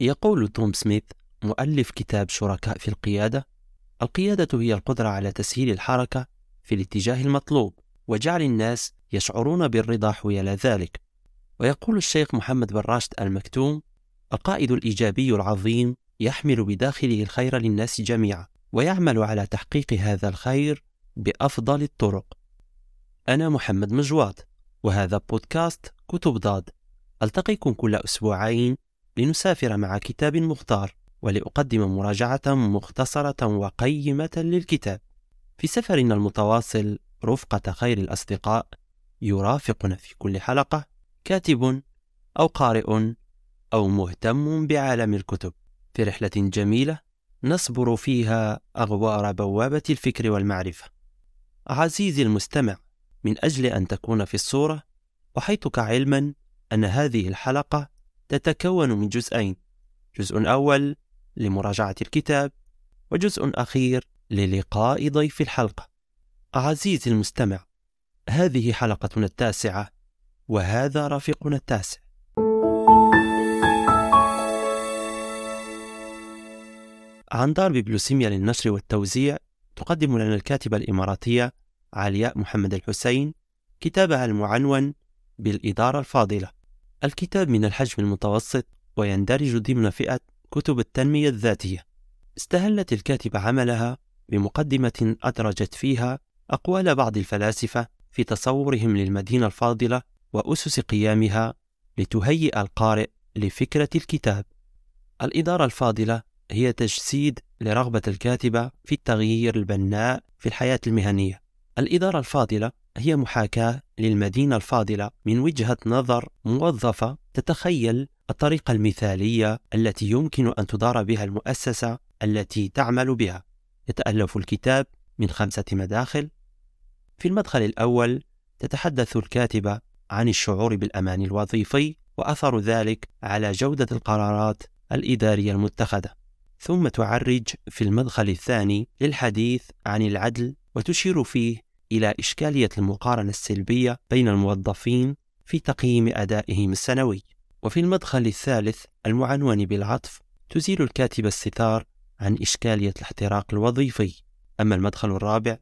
يقول توم سميث مؤلف كتاب شركاء في القيادة القيادة هي القدرة على تسهيل الحركة في الاتجاه المطلوب وجعل الناس يشعرون بالرضا حيال ذلك. ويقول الشيخ محمد بن راشد المكتوم القائد الإيجابي العظيم يحمل بداخله الخير للناس جميعا ويعمل على تحقيق هذا الخير بأفضل الطرق. أنا محمد مجواد وهذا بودكاست كتب ضاد. ألتقيكم كل أسبوعين لنسافر مع كتاب مختار ولأقدم مراجعة مختصرة وقيمة للكتاب. في سفرنا المتواصل رفقة خير الأصدقاء يرافقنا في كل حلقة كاتب أو قارئ أو مهتم بعالم الكتب. في رحلة جميلة نصبر فيها أغوار بوابة الفكر والمعرفة. عزيزي المستمع من أجل أن تكون في الصورة أحيطك علما أن هذه الحلقة تتكون من جزئين جزء أول لمراجعة الكتاب وجزء أخير للقاء ضيف الحلقة. عزيزي المستمع هذه حلقتنا التاسعة وهذا رفيقنا التاسع. عن دار بيبلوسيميا للنشر والتوزيع تقدم لنا الكاتبة الإماراتية علياء محمد الحسين كتابها المعنون بالإدارة الفاضلة. الكتاب من الحجم المتوسط ويندرج ضمن فئة كتب التنمية الذاتية استهلت الكاتبة عملها بمقدمة أدرجت فيها أقوال بعض الفلاسفة في تصورهم للمدينة الفاضلة وأسس قيامها لتهيئ القارئ لفكرة الكتاب. الإدارة الفاضلة هي تجسيد لرغبة الكاتبة في التغيير البناء في الحياة المهنية. الإدارة الفاضلة هي محاكاة للمدينة الفاضلة من وجهة نظر موظفة تتخيل الطريقة المثالية التي يمكن أن تدار بها المؤسسة التي تعمل بها. يتألف الكتاب من خمسة مداخل. في المدخل الأول تتحدث الكاتبة عن الشعور بالأمان الوظيفي وأثر ذلك على جودة القرارات الإدارية المتخذة. ثم تعرج في المدخل الثاني للحديث عن العدل وتشير فيه إلى إشكالية المقارنة السلبية بين الموظفين في تقييم أدائهم السنوي. وفي المدخل الثالث المعنون بالعطف تزيل الكاتبة الستار عن إشكالية الاحتراق الوظيفي. أما المدخل الرابع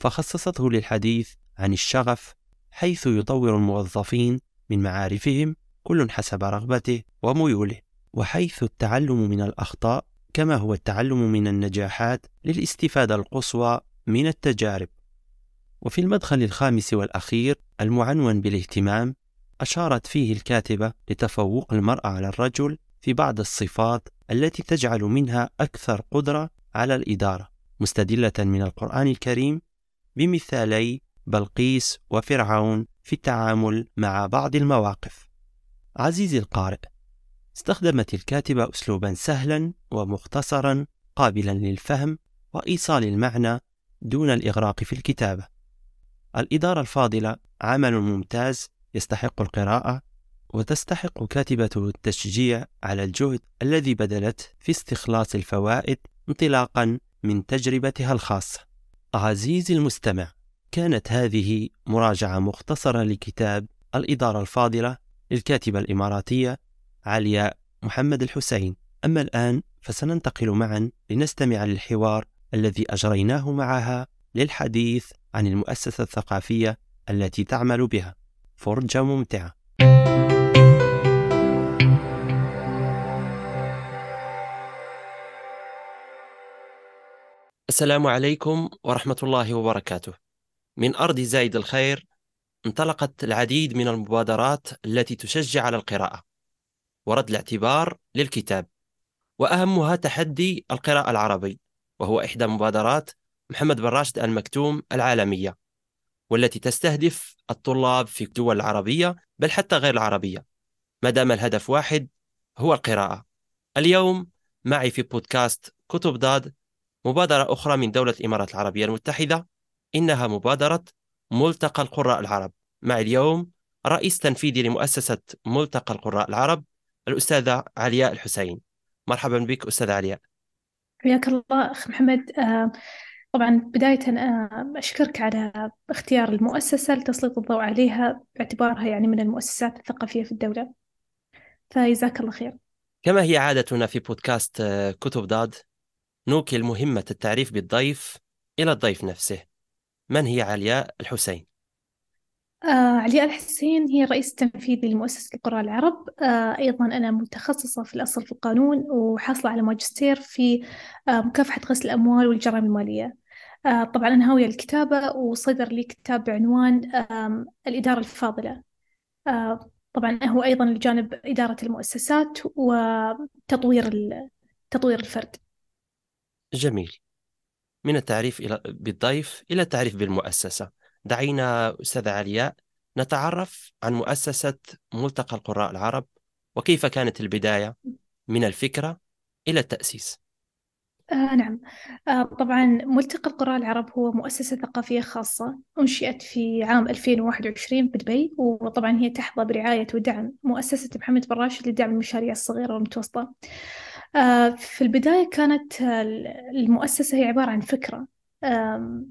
فخصصته للحديث عن الشغف حيث يطور الموظفين من معارفهم كل حسب رغبته وميوله وحيث التعلم من الأخطاء كما هو التعلم من النجاحات للاستفادة القصوى من التجارب وفي المدخل الخامس والأخير المعنون بالاهتمام أشارت فيه الكاتبة لتفوق المرأة على الرجل في بعض الصفات التي تجعل منها أكثر قدرة على الإدارة مستدلة من القرآن الكريم بمثالي بلقيس وفرعون في التعامل مع بعض المواقف. عزيزي القارئ، استخدمت الكاتبة أسلوبا سهلا ومختصرا قابلا للفهم وإيصال المعنى دون الإغراق في الكتابة. الإدارة الفاضلة عمل ممتاز يستحق القراءة وتستحق كاتبته التشجيع على الجهد الذي بذلت في استخلاص الفوائد انطلاقا من تجربتها الخاصة. عزيزي المستمع، كانت هذه مراجعة مختصرة لكتاب الإدارة الفاضلة للكاتبة الإماراتية علياء محمد الحسين. أما الآن فسننتقل معا لنستمع للحوار الذي أجريناه معها للحديث عن المؤسسة الثقافية التي تعمل بها. فرجة ممتعة. السلام عليكم ورحمة الله وبركاته. من أرض زايد الخير انطلقت العديد من المبادرات التي تشجع على القراءة ورد الاعتبار للكتاب وأهمها تحدي القراءة العربي وهو إحدى مبادرات محمد بن راشد المكتوم العالمية والتي تستهدف الطلاب في الدول العربية بل حتى غير العربية. ما دام الهدف واحد هو القراءة. اليوم معي في بودكاست كتب ضاد مبادرة أخرى من دولة الإمارات العربية المتحدة إنها مبادرة ملتقى القراء العرب. مع اليوم رئيس تنفيذي لمؤسسة ملتقى القراء العرب الأستاذة علياء الحسين. مرحبا بك أستاذة علياء. حياك الله أخ محمد. آه، طبعا بداية آه، أشكرك على اختيار المؤسسة لتسليط الضوء عليها باعتبارها يعني من المؤسسات الثقافية في الدولة. فجزاك الله خير. كما هي عادتنا في بودكاست آه، كتب ضاد نوكل مهمة التعريف بالضيف إلى الضيف نفسه. من هي علياء الحسين؟ آه علياء الحسين هي الرئيس التنفيذي لمؤسسة القراء العرب. آه أيضا أنا متخصصة في الأصل في القانون وحاصلة على ماجستير في آه مكافحة غسل الأموال والجرائم المالية. آه طبعا أنا هاوية الكتابة وصدر لي كتاب بعنوان الإدارة الفاضلة. آه طبعا هو أيضا لجانب إدارة المؤسسات وتطوير تطوير الفرد. جميل. من التعريف إلى بالضيف إلى التعريف بالمؤسسة. دعينا أستاذة علياء نتعرف عن مؤسسة ملتقى القراء العرب وكيف كانت البداية من الفكرة إلى التأسيس. آه نعم. آه طبعا ملتقى القراء العرب هو مؤسسة ثقافية خاصة أنشئت في عام 2021 بدبي وطبعا هي تحظى برعاية ودعم مؤسسة محمد بن راشد لدعم المشاريع الصغيرة والمتوسطة. آه في البداية كانت المؤسسة هي عبارة عن فكرة.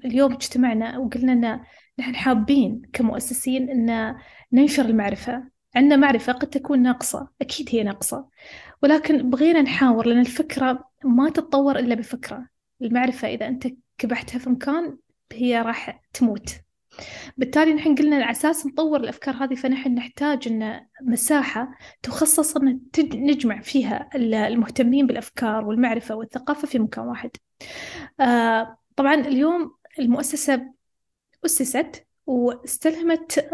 اليوم اجتمعنا وقلنا أن نحن حابين كمؤسسين أن ننشر المعرفة. عندنا معرفة قد تكون ناقصة أكيد هي ناقصة ولكن بغينا نحاور لأن الفكرة ما تتطور إلا بفكرة. المعرفة إذا أنت كبحتها في مكان هي راح تموت. بالتالي نحن قلنا على أساس نطور الأفكار هذه فنحن نحتاج أن مساحة تخصص أن نجمع فيها المهتمين بالأفكار والمعرفة والثقافة في مكان واحد. آه طبعا اليوم المؤسسة أسست واستلهمت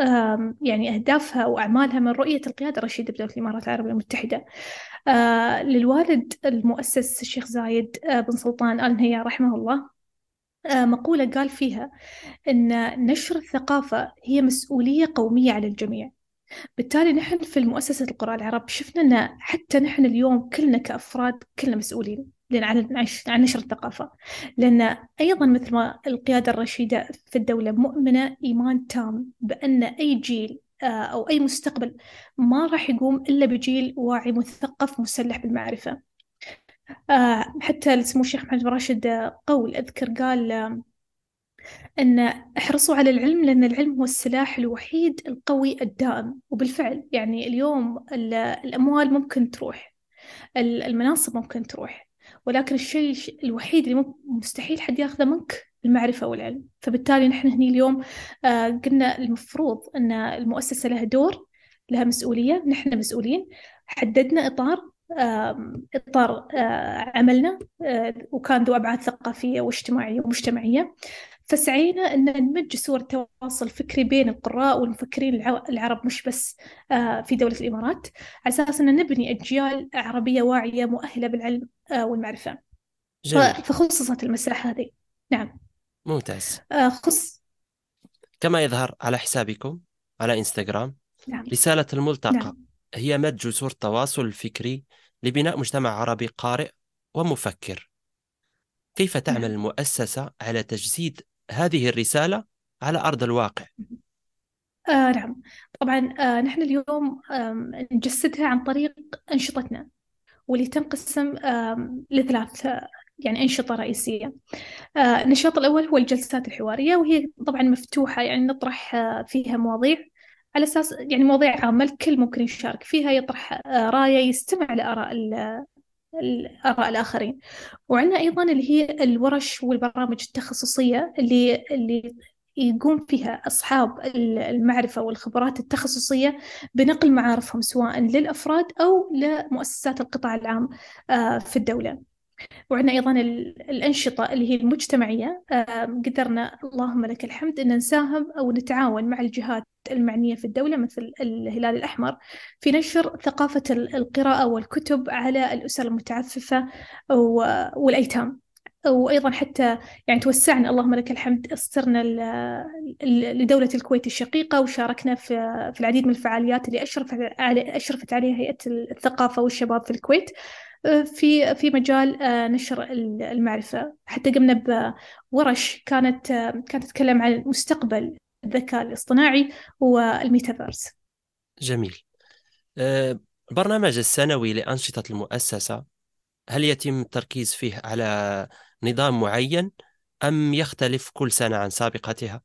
يعني أهدافها وأعمالها من رؤية القيادة الرشيدة بدولة الإمارات العربية المتحدة. آه، للوالد المؤسس الشيخ زايد آه، بن سلطان آل نهيان رحمه الله آه، مقولة قال فيها أن نشر الثقافة هي مسؤولية قومية على الجميع. بالتالي نحن في مؤسسة القراء العرب شفنا أن حتى نحن اليوم كلنا كأفراد كلنا مسؤولين لأن عن نشر الثقافة. لأن أيضا مثل ما القيادة الرشيدة في الدولة مؤمنة إيمان تام بأن أي جيل أو أي مستقبل ما راح يقوم إلا بجيل واعي مثقف مسلح بالمعرفة. آه، حتى سمو الشيخ محمد بن راشد قول أذكر قال أن احرصوا على العلم لأن العلم هو السلاح الوحيد القوي الدائم. وبالفعل يعني اليوم الأموال ممكن تروح المناصب ممكن تروح. ولكن الشيء الوحيد اللي مستحيل حد ياخذه منك المعرفة والعلم. فبالتالي نحن هني اليوم آه، قلنا المفروض أن المؤسسة لها دور لها مسؤولية نحن مسؤولين. حددنا إطار إطار آه، عملنا آه، وكان ذو أبعاد ثقافية واجتماعية ومجتمعية. فسعينا أن نمج صور التواصل الفكري بين القراء والمفكرين العرب مش بس في دولة الإمارات على أساس أن نبني أجيال عربية واعية مؤهلة بالعلم والمعرفة جميل. فخصصت المساحة هذه نعم ممتاز آه، خص كما يظهر على حسابكم على إنستغرام نعم. رسالة الملتقى نعم. هي مد جسور التواصل الفكري لبناء مجتمع عربي قارئ ومفكر كيف تعمل نعم. المؤسسة على تجسيد هذه الرسالة على أرض الواقع؟ آه نعم طبعا آه نحن اليوم آه نجسدها عن طريق أنشطتنا واللي تنقسم لثلاث يعني أنشطة رئيسية آه، النشاط الأول هو الجلسات الحوارية وهي طبعا مفتوحة يعني نطرح آه، فيها مواضيع على أساس يعني مواضيع عامة الكل ممكن يشارك فيها يطرح آه، رأية يستمع لآراء الآراء الآخرين. وعندنا أيضا اللي هي الورش والبرامج التخصصية اللي اللي يقوم فيها أصحاب المعرفة والخبرات التخصصية بنقل معارفهم سواء للأفراد أو لمؤسسات القطاع العام في الدولة. وعندنا أيضا الأنشطة اللي هي المجتمعية. قدرنا اللهم لك الحمد أن نساهم أو نتعاون مع الجهات المعنية في الدولة مثل الهلال الأحمر في نشر ثقافة القراءة والكتب على الأسر المتعففة والأيتام. وأيضا حتى يعني توسعنا اللهم لك الحمد صرنا لدولة الكويت الشقيقة وشاركنا في في العديد من الفعاليات اللي أشرفت عليها هيئة الثقافة والشباب في الكويت. في في مجال آه، نشر المعرفة. حتى قمنا بورش كانت آه، كانت تتكلم عن مستقبل الذكاء الاصطناعي والميتافيرس. جميل. آه، البرنامج السنوي لأنشطة المؤسسة هل يتم التركيز فيه على نظام معين أم يختلف كل سنة عن سابقتها؟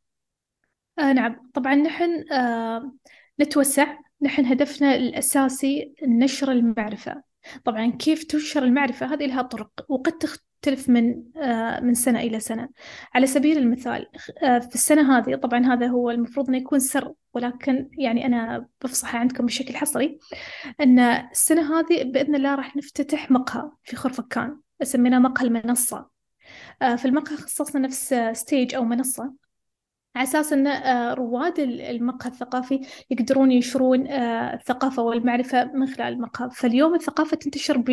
آه نعم. طبعا نحن آه نتوسع. نحن هدفنا الأساسي نشر المعرفة. طبعا كيف تنشر المعرفة؟ هذه لها طرق وقد تختلف من آه، من سنة إلى سنة. على سبيل المثال آه، في السنة هذه طبعا هذا هو المفروض أنه يكون سر ولكن يعني أنا بفصحه عندكم بشكل حصري أن السنة هذه بإذن الله راح نفتتح مقهى في خرفكان سميناه مقهى المنصة. آه، في المقهى خصصنا نفس ستيج أو منصة. على أساس أن آه، رواد المقهى الثقافي يقدرون ينشرون آه، الثقافة والمعرفة من خلال المقهى. فاليوم الثقافة تنتشر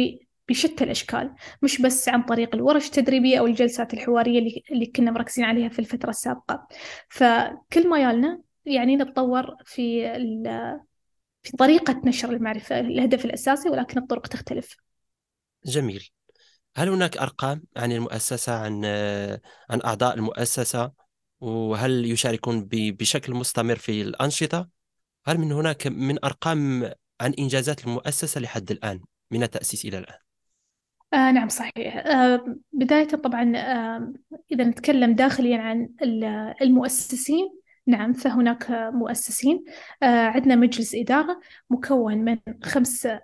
بشتى الأشكال مش بس عن طريق الورش التدريبية أو الجلسات الحوارية اللي, اللي كنا مركزين عليها في الفترة السابقة. فكل ما يالنا يعني نتطور في في طريقة نشر المعرفة. الهدف الأساسي ولكن الطرق تختلف. جميل. هل هناك أرقام عن المؤسسة عن عن أعضاء المؤسسة؟ وهل يشاركون بشكل مستمر في الأنشطة؟ هل من هناك من أرقام عن إنجازات المؤسسة لحد الآن من التأسيس إلى الآن؟ آه نعم صحيح. آه بداية طبعا آه إذا نتكلم داخليا عن المؤسسين نعم فهناك مؤسسين. آه عندنا مجلس إدارة مكون من خمس آه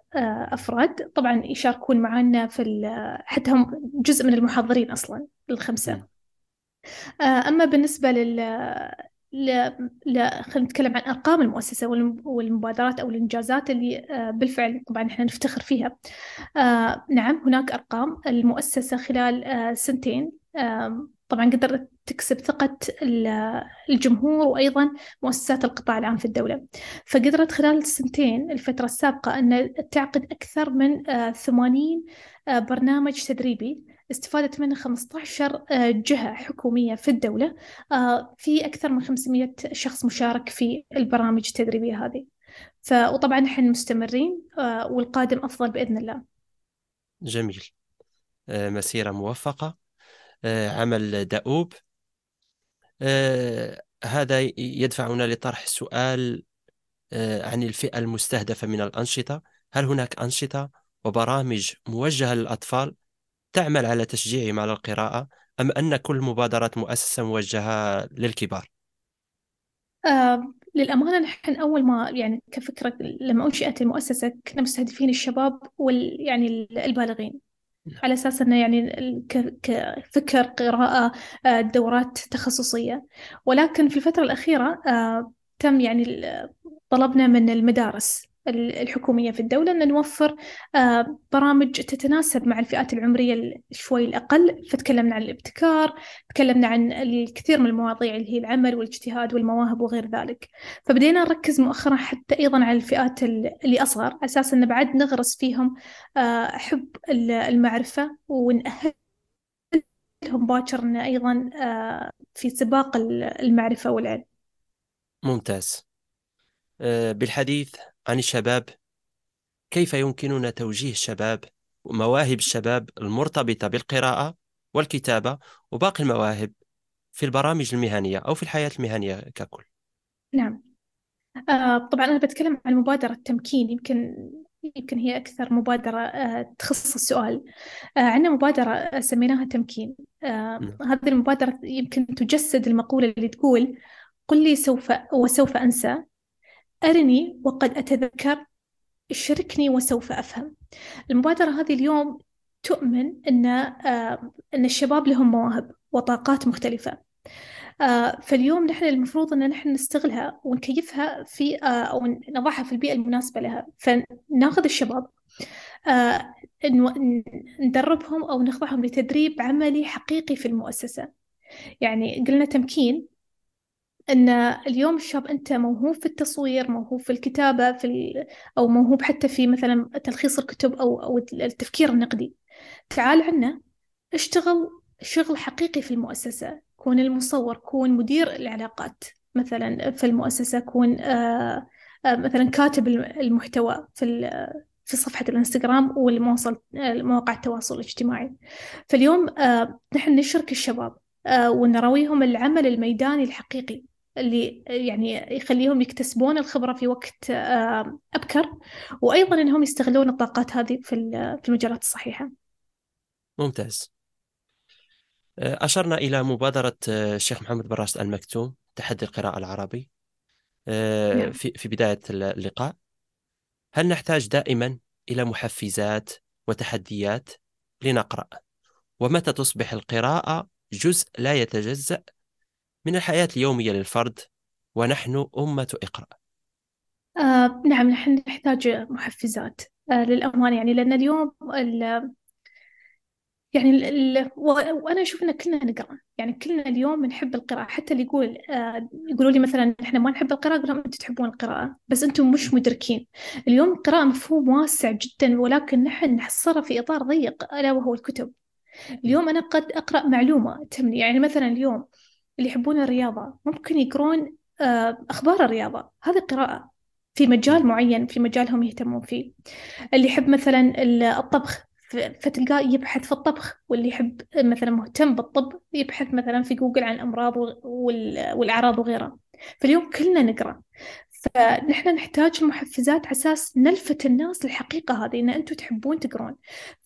أفراد. طبعا يشاركون معنا في حتى هم جزء من المحاضرين أصلا الخمسة. آه، أما بالنسبة لل ل... ل... خلينا نتكلم عن أرقام المؤسسة والمبادرات أو الإنجازات اللي آه، بالفعل طبعا إحنا نفتخر فيها. آه نعم هناك أرقام. المؤسسة خلال سنتين طبعا قدرت تكسب ثقة الجمهور وأيضا مؤسسات القطاع العام في الدولة. فقدرت خلال السنتين الفترة السابقة أن تعقد أكثر من آه 80 آه برنامج تدريبي. استفادت منه 15 آه، جهة حكومية في الدولة. آه، في أكثر من 500 شخص مشارك في البرامج التدريبية هذه. ف... وطبعا نحن مستمرين آه، والقادم أفضل بإذن الله. جميل. مسيرة موفقة. عمل دؤوب. هذا يدفعنا لطرح سؤال عن الفئة المستهدفة من الأنشطة. هل هناك أنشطة وبرامج موجهة للأطفال؟ تعمل على تشجيعهم على القراءة أم أن كل مبادرات مؤسسة موجهة للكبار؟ آه للأمانة نحن أول ما يعني كفكرة لما أنشئت المؤسسة كنا مستهدفين الشباب وال يعني البالغين نعم. على أساس أنه يعني كفكر قراءة آه، دورات تخصصية ولكن في الفترة الأخيرة آه تم يعني طلبنا من المدارس الحكومية في الدولة أن نوفر آه، برامج تتناسب مع الفئات العمرية شوي الأقل. فتكلمنا عن الابتكار تكلمنا عن الكثير من المواضيع اللي هي العمل والاجتهاد والمواهب وغير ذلك. فبدينا نركز مؤخرا حتى أيضا على الفئات اللي أصغر أساس أن بعد نغرس فيهم آه، حب المعرفة. ونأهل لهم باكر أيضا آه، في سباق المعرفة والعلم. ممتاز. بالحديث عن الشباب؟ كيف يمكننا توجيه الشباب؟ ومواهب الشباب المرتبطة بالقراءة والكتابة وباقي المواهب في البرامج المهنية أو في الحياة المهنية ككل. نعم. آه طبعا أنا بتكلم عن مبادرة تمكين يمكن يمكن هي أكثر مبادرة آه تخص السؤال. آه عندنا مبادرة سميناها تمكين. نعم. هذه المبادرة يمكن تجسد المقولة اللي تقول قل لي سوف وسوف أنسى. أرني وقد أتذكر شاركني وسوف أفهم. المبادرة هذه اليوم تؤمن أن آه أن الشباب لهم مواهب وطاقات مختلفة. آه فاليوم نحن المفروض أن نحن نستغلها ونكيفها في آه أو نضعها في البيئة المناسبة لها. فناخذ الشباب ندربهم أو نخضعهم لتدريب عملي حقيقي في المؤسسة. يعني قلنا تمكين إن اليوم الشاب أنت موهوب في التصوير موهوب في الكتابة في ال... أو موهوب حتى في مثلا تلخيص الكتب أو أو التفكير النقدي. تعال عنا اشتغل شغل حقيقي في المؤسسة. كون المصور كون مدير العلاقات. مثلا في المؤسسة كون آه آه مثلا كاتب المحتوى في في صفحة الإنستغرام والمواصل مواقع التواصل الاجتماعي. فاليوم آه نحن نشرك الشباب ونرويهم العمل الميداني الحقيقي. اللي يعني يخليهم يكتسبون الخبرة في وقت آه، أبكر وأيضا أنهم يستغلون الطاقات هذه في في المجالات الصحيحة. ممتاز. آه، أشرنا إلى مبادرة آه، الشيخ محمد بن راشد المكتوم تحدي القراءة العربي. نعم. في في بداية اللقاء. هل نحتاج دائما إلى محفزات وتحديات لنقرأ؟ ومتى تصبح القراءة جزء لا يتجزأ من الحياة اليومية للفرد ونحن أمة إقرأ. آه نعم نحن نحتاج محفزات. آه للأمانة يعني لأن اليوم يعني ال ال وأنا أشوف إن كلنا نقرأ. يعني كلنا اليوم نحب القراءة. حتى اللي يقول آه يقولوا لي مثلا إحنا ما نحب القراءة أقول لهم أنتم تحبون القراءة بس أنتم مش مدركين. اليوم القراءه مفهوم واسع جدا ولكن نحن نحصرها في إطار ضيق ألا وهو الكتب. اليوم أنا قد أقرأ معلومة تهمني يعني مثلا اليوم اللي يحبون الرياضة ممكن يقرون آه أخبار الرياضة. هذه قراءه في مجال معين في مجالهم يهتمون فيه. اللي يحب مثلا الطبخ فتلقاه يبحث في الطبخ واللي يحب مثلا مهتم بالطب يبحث مثلا في جوجل عن الأمراض والأعراض وغيرها. فاليوم كلنا نقرأ. فنحن نحتاج المحفزات على أساس نلفت الناس للحقيقة هذه إن أنتم تحبون تقرون.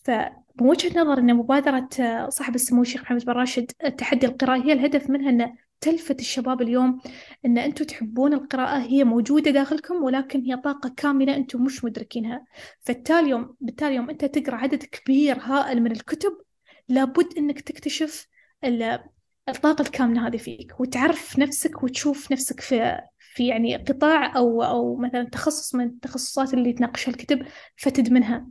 فمن وجهة نظر أن مبادرة صاحب السمو الشيخ محمد بن راشد تحدي القراءة هي الهدف منها أن تلفت الشباب اليوم إن أنتم تحبون القراءة. هي موجودة داخلكم ولكن هي طاقة كاملة أنتم مش مدركينها. فبالتالي يوم بالتالي يوم أنت تقرأ عدد كبير هائل من الكتب لابد إنك تكتشف الطاقة الكاملة هذه فيك وتعرف نفسك وتشوف نفسك في في يعني قطاع أو أو مثلا تخصص من التخصصات اللي تناقشها الكتب فتدمنها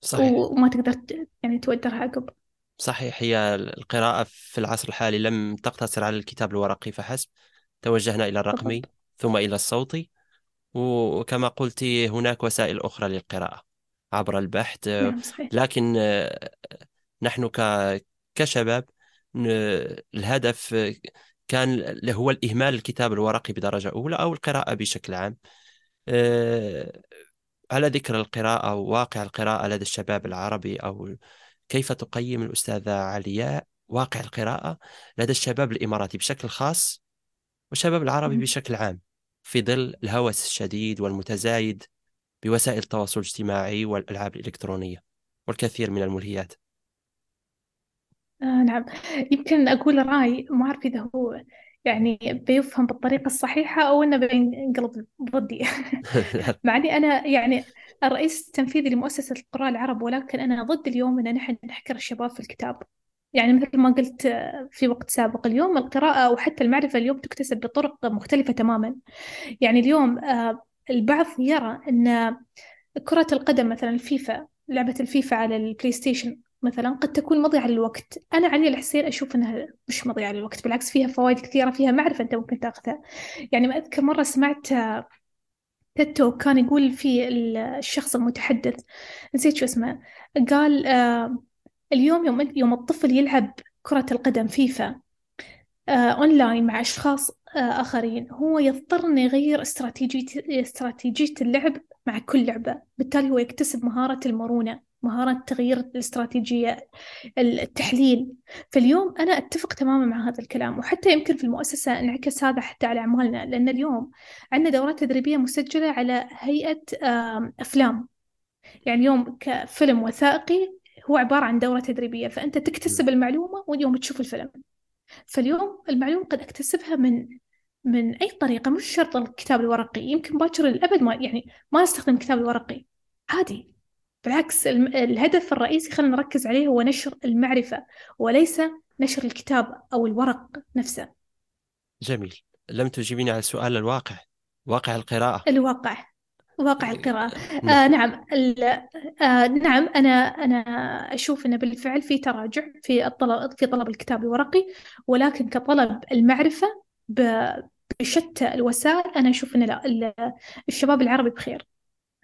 صحيح. وما تقدر يعني تودرها عقب. صحيح هي القراءة في العصر الحالي لم تقتصر على الكتاب الورقي فحسب. توجهنا إلى الرقمي ثم إلى الصوتي. وكما قلت هناك وسائل أخرى للقراءة عبر البحث. نعم صحيح. لكن نحن كشباب الهدف كان هو الإهمال الكتاب الورقي بدرجة أولى أو القراءة بشكل عام. آه، على ذكر القراءة وواقع القراءة لدى الشباب العربي أو كيف تقيم الأستاذة علياء واقع القراءة لدى الشباب الإماراتي بشكل خاص والشباب العربي بشكل عام في ظل الهوس الشديد والمتزايد بوسائل التواصل الاجتماعي والألعاب الإلكترونية والكثير من الملهيات. آه نعم. يمكن أقول رأي ما أعرف إذا هو يعني بيفهم بالطريقة الصحيحة أو إنه بينقلب ضدي. مع إني أنا يعني الرئيس التنفيذي لمؤسسة القراء العرب ولكن أنا ضد اليوم أن نحن نحكر الشباب في الكتاب. يعني مثل ما قلت في وقت سابق اليوم القراءة وحتى المعرفة اليوم تكتسب بطرق مختلفة تماما. يعني اليوم آه، البعض يرى أن كرة القدم مثلا الفيفا لعبة الفيفا على ال PlayStation مثلا قد تكون مضيعة للوقت. أنا علي الحسين أشوف أنها مش مضيعة للوقت بالعكس فيها فوائد كثيرة فيها معرفة أنت ممكن تأخذها. يعني ما أذكر مرة سمعت تيتو كان يقول في الشخص المتحدث نسيت شو اسمه قال آه اليوم يوم يوم الطفل يلعب كرة القدم فيفا آه أونلاين مع أشخاص آه آخرين. هو يضطر إنه يغير استراتيجية استراتيجية اللعب مع كل لعبة بالتالي هو يكتسب مهارة المرونة. مهارة تغيير الاستراتيجية التحليل. فاليوم أنا أتفق تماما مع هذا الكلام وحتى يمكن في المؤسسة انعكس هذا حتى على أعمالنا لأن اليوم عندنا دورات تدريبية مسجلة على هيئة أفلام. يعني اليوم كفيلم وثائقي هو عبارة عن دورة تدريبية فأنت تكتسب المعلومة واليوم تشوف الفيلم. فاليوم المعلومة قد أكتسبها من من أي طريقة مش شرط الكتاب الورقي. يمكن باكر الأبد ما يعني ما نستخدم الكتاب الورقي. عادي. بالعكس الهدف الرئيسي خلينا نركز عليه هو نشر المعرفة وليس نشر الكتاب أو الورق نفسه. جميل. لم تجيبيني على سؤال الواقع واقع القراءة. الواقع واقع القراءة. نعم. آه نعم آه نعم أنا أنا أشوف أنه بالفعل في تراجع في الطلب في طلب الكتاب الورقي ولكن كطلب المعرفة بشتى الوسائل أنا أشوف أن لا الشباب العربي بخير.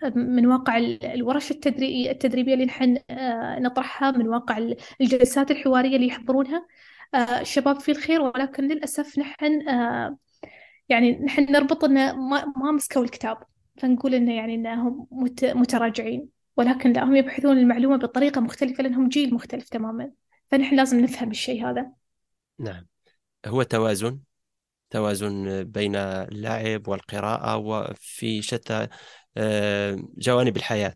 من واقع الورش التدريبية اللي نحن آه، نطرحها من واقع الجلسات الحوارية اللي يحضرونها. آه، الشباب في الخير ولكن للأسف نحن آه، يعني نحن نربط إنه ما مسكوا الكتاب. فنقول إنه يعني إنهم متراجعين. ولكن لا هم يبحثون المعلومة بطريقة مختلفة لأنهم جيل مختلف تماما. فنحن لازم نفهم الشيء هذا. نعم. هو توازن توازن بين اللعب والقراءة وفي شتى جوانب الحياة.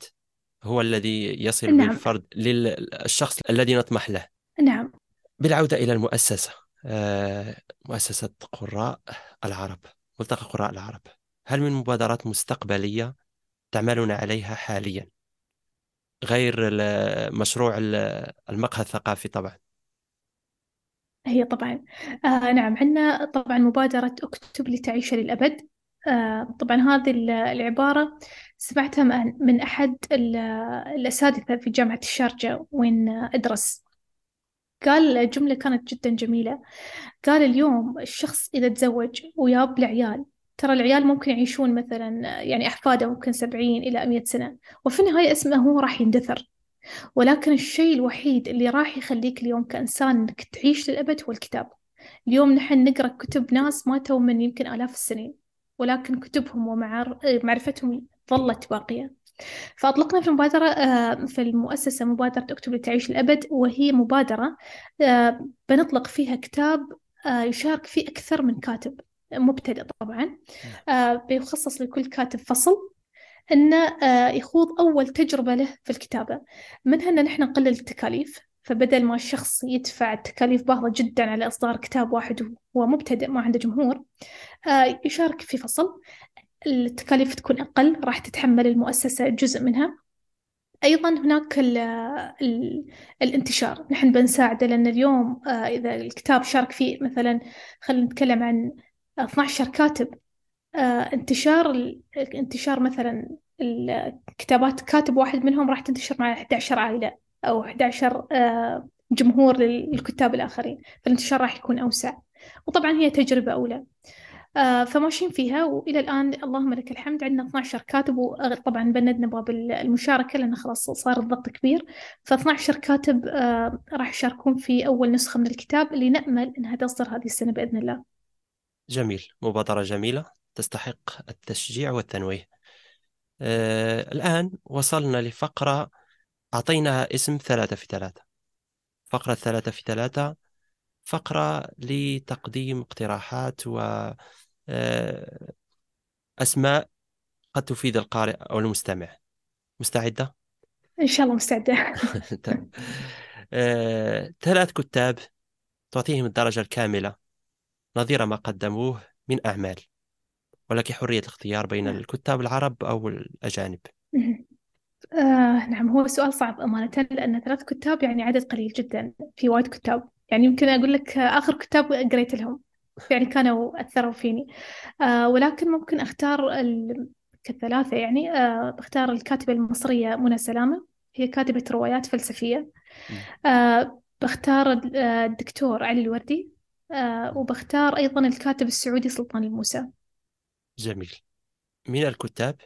هو الذي يصل نعم. بالفرد للشخص الذي نطمح له. نعم. بالعودة إلى المؤسسة آه، مؤسسة قراء العرب ملتقى قراء العرب. هل من مبادرات مستقبلية تعملون عليها حاليا؟ غير مشروع المقهى الثقافي طبعا. هي طبعا آه نعم. عندنا طبعا مبادرة أكتب لتعيش للأبد. آه طبعا هذه العبارة سمعتها من أحد الأساتذة في جامعة الشارجة وين أدرس. قال جملة كانت جدا جميلة. قال اليوم الشخص إذا تزوج وياب العيال ترى العيال ممكن يعيشون مثلا يعني أحفاده ممكن سبعين إلى مئة سنة وفي النهاية اسمه هو راح يندثر. ولكن الشيء الوحيد اللي راح يخليك اليوم كإنسان إنك تعيش للأبد هو الكتاب. اليوم نحن نقرأ كتب ناس ماتوا من يمكن آلاف السنين. ولكن كتبهم ومعرفتهم ظلت باقية فأطلقنا في المبادرة آه، في المؤسسة مبادرة أكتب لتعيش الأبد وهي مبادرة آه، بنطلق فيها كتاب آه، يشارك فيه أكثر من كاتب مبتدئ طبعا بيخصص لكل كاتب فصل إنه يخوض أول تجربة له في الكتابة. منها إن نحن نقلل التكاليف. فبدل ما الشخص يدفع تكاليف باهظة جدا على إصدار كتاب واحد وهو مبتدئ ما عنده جمهور يشارك في فصل. التكاليف تكون أقل راح تتحمل المؤسسة جزء منها. أيضا هناك ال ال الانتشار. نحن بنساعده لأن اليوم آه، إذا الكتاب شارك فيه مثلا خلينا نتكلم عن 12 كاتب. آه، انتشار انتشار مثلا الكتابات كاتب واحد منهم راح تنتشر مع 11 عائلة. أو 11 آه، جمهور للكتاب الآخرين. فالانتشار راح يكون أوسع. وطبعا هي تجربة أولى. آه فماشيين فيها وإلى الآن اللهم لك الحمد عندنا 12 كاتب وطبعا بندنا باب المشاركة لأن خلاص صار الضغط كبير. ف 12 كاتب آه راح يشاركون في أول نسخة من الكتاب اللي نامل انها تصدر هذه السنة بإذن الله. جميل. مبادرة جميلة. تستحق التشجيع والتنويه. آه الآن وصلنا لفقرة اعطيناها اسم ثلاثة في ثلاثة. فقرة ثلاثة في ثلاثة فقرة لتقديم اقتراحات و آه، أسماء قد تفيد القارئ أو المستمع مستعدة؟ إن شاء الله مستعدة طيب. آه، ثلاث كتاب تعطيهم الدرجة الكاملة نظير ما قدموه من أعمال ولك حرية الاختيار بين نعم. الكتاب العرب أو الأجانب آه نعم هو سؤال صعب أمانة لأن ثلاث كتاب يعني عدد قليل جدا في وايد كتاب. يعني يمكن أقول لك آخر كتاب قريت لهم يعني كانوا أثروا فيني. آه ولكن ممكن أختار ال... كثلاثة يعني. آه بختار الكاتبة المصرية منى سلامة هي كاتبة روايات فلسفية. آه بختار آه، الدكتور علي الوردي. آه وبختار أيضا الكاتب السعودي سلطان الموسى. جميل. من الكتاب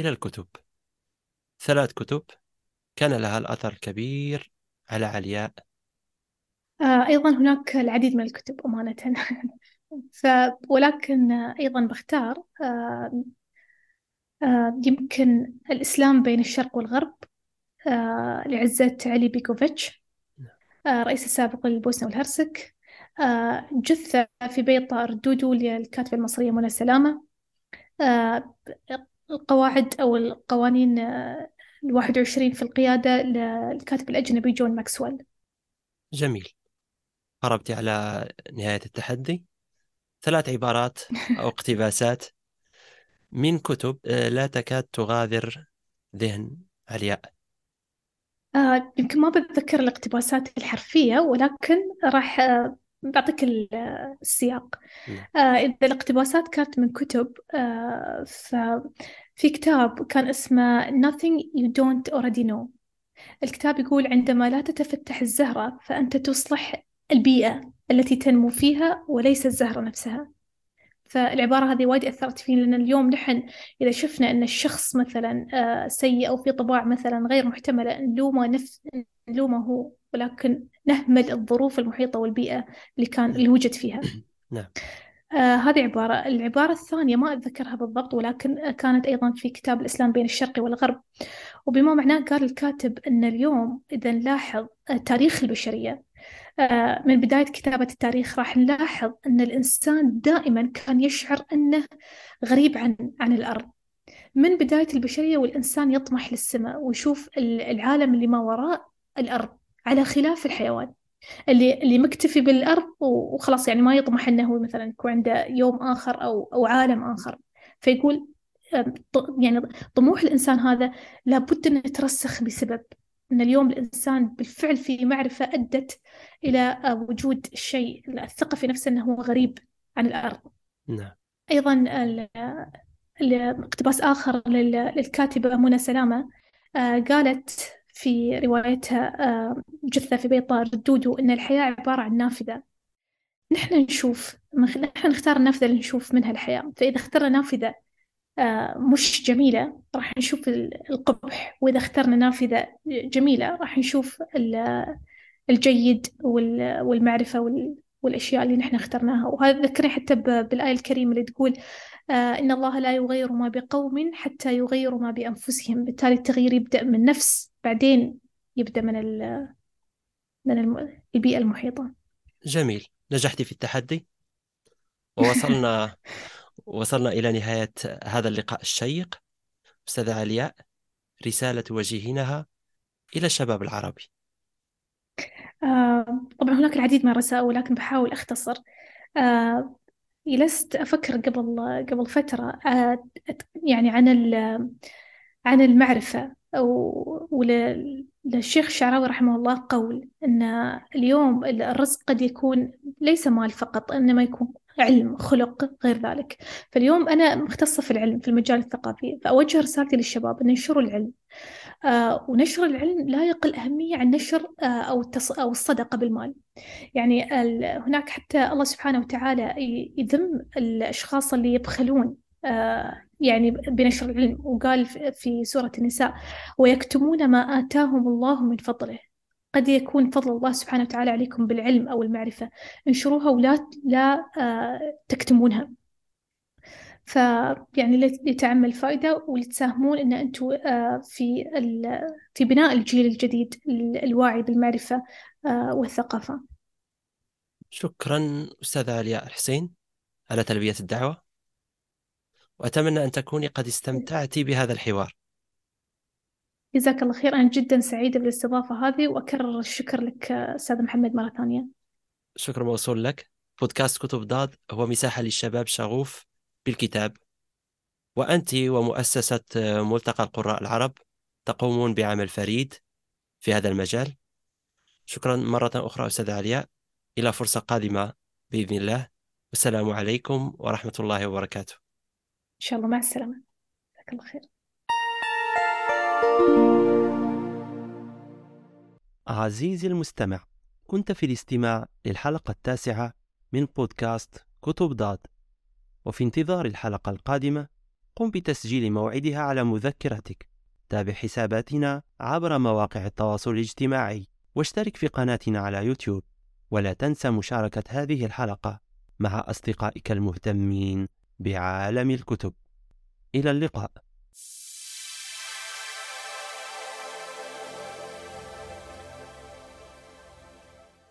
إلى الكتب. ثلاث كتب كان لها الأثر الكبير على علياء. آه، أيضا هناك العديد من الكتب أمانة. ف ولكن أيضا بختار آه، آه، يمكن الإسلام بين الشرق والغرب لعزة علي بيكوفيتش رئيس السابق للبوسنة والهرسك جثة في بيت ردودو للكاتبة المصرية منى سلامة القواعد أو القوانين الواحد وعشرين في القيادة للكاتب الأجنبي جون ماكسويل. جميل. قربت على نهاية التحدي. ثلاث عبارات أو اقتباسات من كتب آه، لا تكاد تغادر ذهن علياء. آه، يمكن ما بتذكر الاقتباسات الحرفية ولكن راح آه، بعطيك السياق. نعم. آه، إذا الاقتباسات كانت من كتب ففي كتاب كان اسمه Nothing You Don't Already Know. الكتاب يقول عندما لا تتفتح الزهرة فأنت تصلح البيئة التي تنمو فيها وليس الزهرة نفسها. فالعبارة هذه وايد أثرت فيني لأن اليوم نحن إذا شفنا أن الشخص مثلا آه، سيء أو في طباع مثلا غير محتملة نلومه نفس نلومه هو ولكن نهمل الظروف المحيطة والبيئة اللي كان اللي وجد فيها. نعم. آه هذه عبارة العبارة الثانية ما أتذكرها بالضبط ولكن كانت أيضا في كتاب الإسلام بين الشرق والغرب. وبما معناه قال الكاتب أن اليوم إذا نلاحظ تاريخ البشرية آه، من بداية كتابة التاريخ راح نلاحظ أن الإنسان دائما كان يشعر أنه غريب عن عن الأرض. من بداية البشرية والإنسان يطمح للسماء ويشوف العالم اللي ما وراء الأرض على خلاف الحيوان. اللي اللي مكتفي بالأرض وخلاص يعني ما يطمح أنه مثلا يكون عنده يوم آخر أو أو عالم آخر. فيقول يعني طموح الإنسان هذا لابد أن يترسخ بسبب أن اليوم الإنسان بالفعل في معرفة أدت إلى وجود الشيء الثقة في نفسه أنه هو غريب عن الأرض. نعم. أيضا اقتباس آخر للكاتبة منى سلامة آه، قالت في روايتها جثة في بيت طائر الدودو أن الحياة عبارة عن نافذة. نحن نشوف نحن نختار النافذة اللي نشوف منها الحياة. فإذا اخترنا نافذة مش جميلة راح نشوف القبح. وإذا اخترنا نافذة جميلة راح نشوف الجيد والمعرفة والأشياء اللي نحن اخترناها. وهذا ذكرني حتى بالآية الكريمة اللي تقول آه، إن الله لا يغير ما بقوم حتى يغيروا ما بأنفسهم. بالتالي التغيير يبدأ من النفس بعدين يبدأ من من البيئة المحيطة. جميل. نجحت في التحدي. ووصلنا وصلنا إلى نهاية هذا اللقاء الشيق. أستاذة علياء رسالة توجهينها إلى الشباب العربي. آه، طبعا هناك العديد من الرسائل ولكن بحاول أختصر. آه، جلست أفكر قبل قبل فترة آه، يعني عن عن المعرفة وللشيخ الشعراوي رحمه الله قول أن اليوم الرزق قد يكون ليس مال فقط إنما يكون علم خلق غير ذلك. فاليوم أنا مختصة في العلم في المجال الثقافي فأوجه رسالتي للشباب أن ينشروا العلم. آه ونشر العلم لا يقل أهمية عن نشر آه أو, التص... أو الصدقة بالمال. يعني ال... هناك حتى الله سبحانه وتعالى يذم الأشخاص اللي يبخلون آه يعني بنشر العلم. وقال في سورة النساء ويكتمون ما آتاهم الله من فضله. قد يكون فضل الله سبحانه وتعالى عليكم بالعلم أو المعرفة. انشروها ولا لا آه تكتمونها. فيعني لتعمل فائدة ولتساهمون أن أنتم آه، في في بناء الجيل الجديد الواعي بالمعرفة آه، والثقافة. شكرا أستاذة علياء الحسين على تلبية الدعوة. وأتمنى أن تكوني قد استمتعت بهذا الحوار. جزاك الله خير. أنا جدا سعيدة بالاستضافة هذه وأكرر الشكر لك أستاذ محمد مرة ثانية. شكر موصول لك. بودكاست كتب ضاد هو مساحة للشباب شغوف بالكتاب. وأنت ومؤسسة ملتقى القراء العرب تقومون بعمل فريد في هذا المجال. شكرا مرة أخرى أستاذ علياء إلى فرصة قادمة بإذن الله. والسلام عليكم ورحمة الله وبركاته. إن شاء الله. مع السلامة. جزاك الله خير. عزيزي المستمع كنت في الاستماع للحلقة التاسعة من بودكاست كتب ضاد. وفي انتظار الحلقة القادمة قم بتسجيل موعدها على مذكرتك. تابع حساباتنا عبر مواقع التواصل الاجتماعي واشترك في قناتنا على يوتيوب. ولا تنسى مشاركة هذه الحلقة مع أصدقائك المهتمين بعالم الكتب. إلى اللقاء.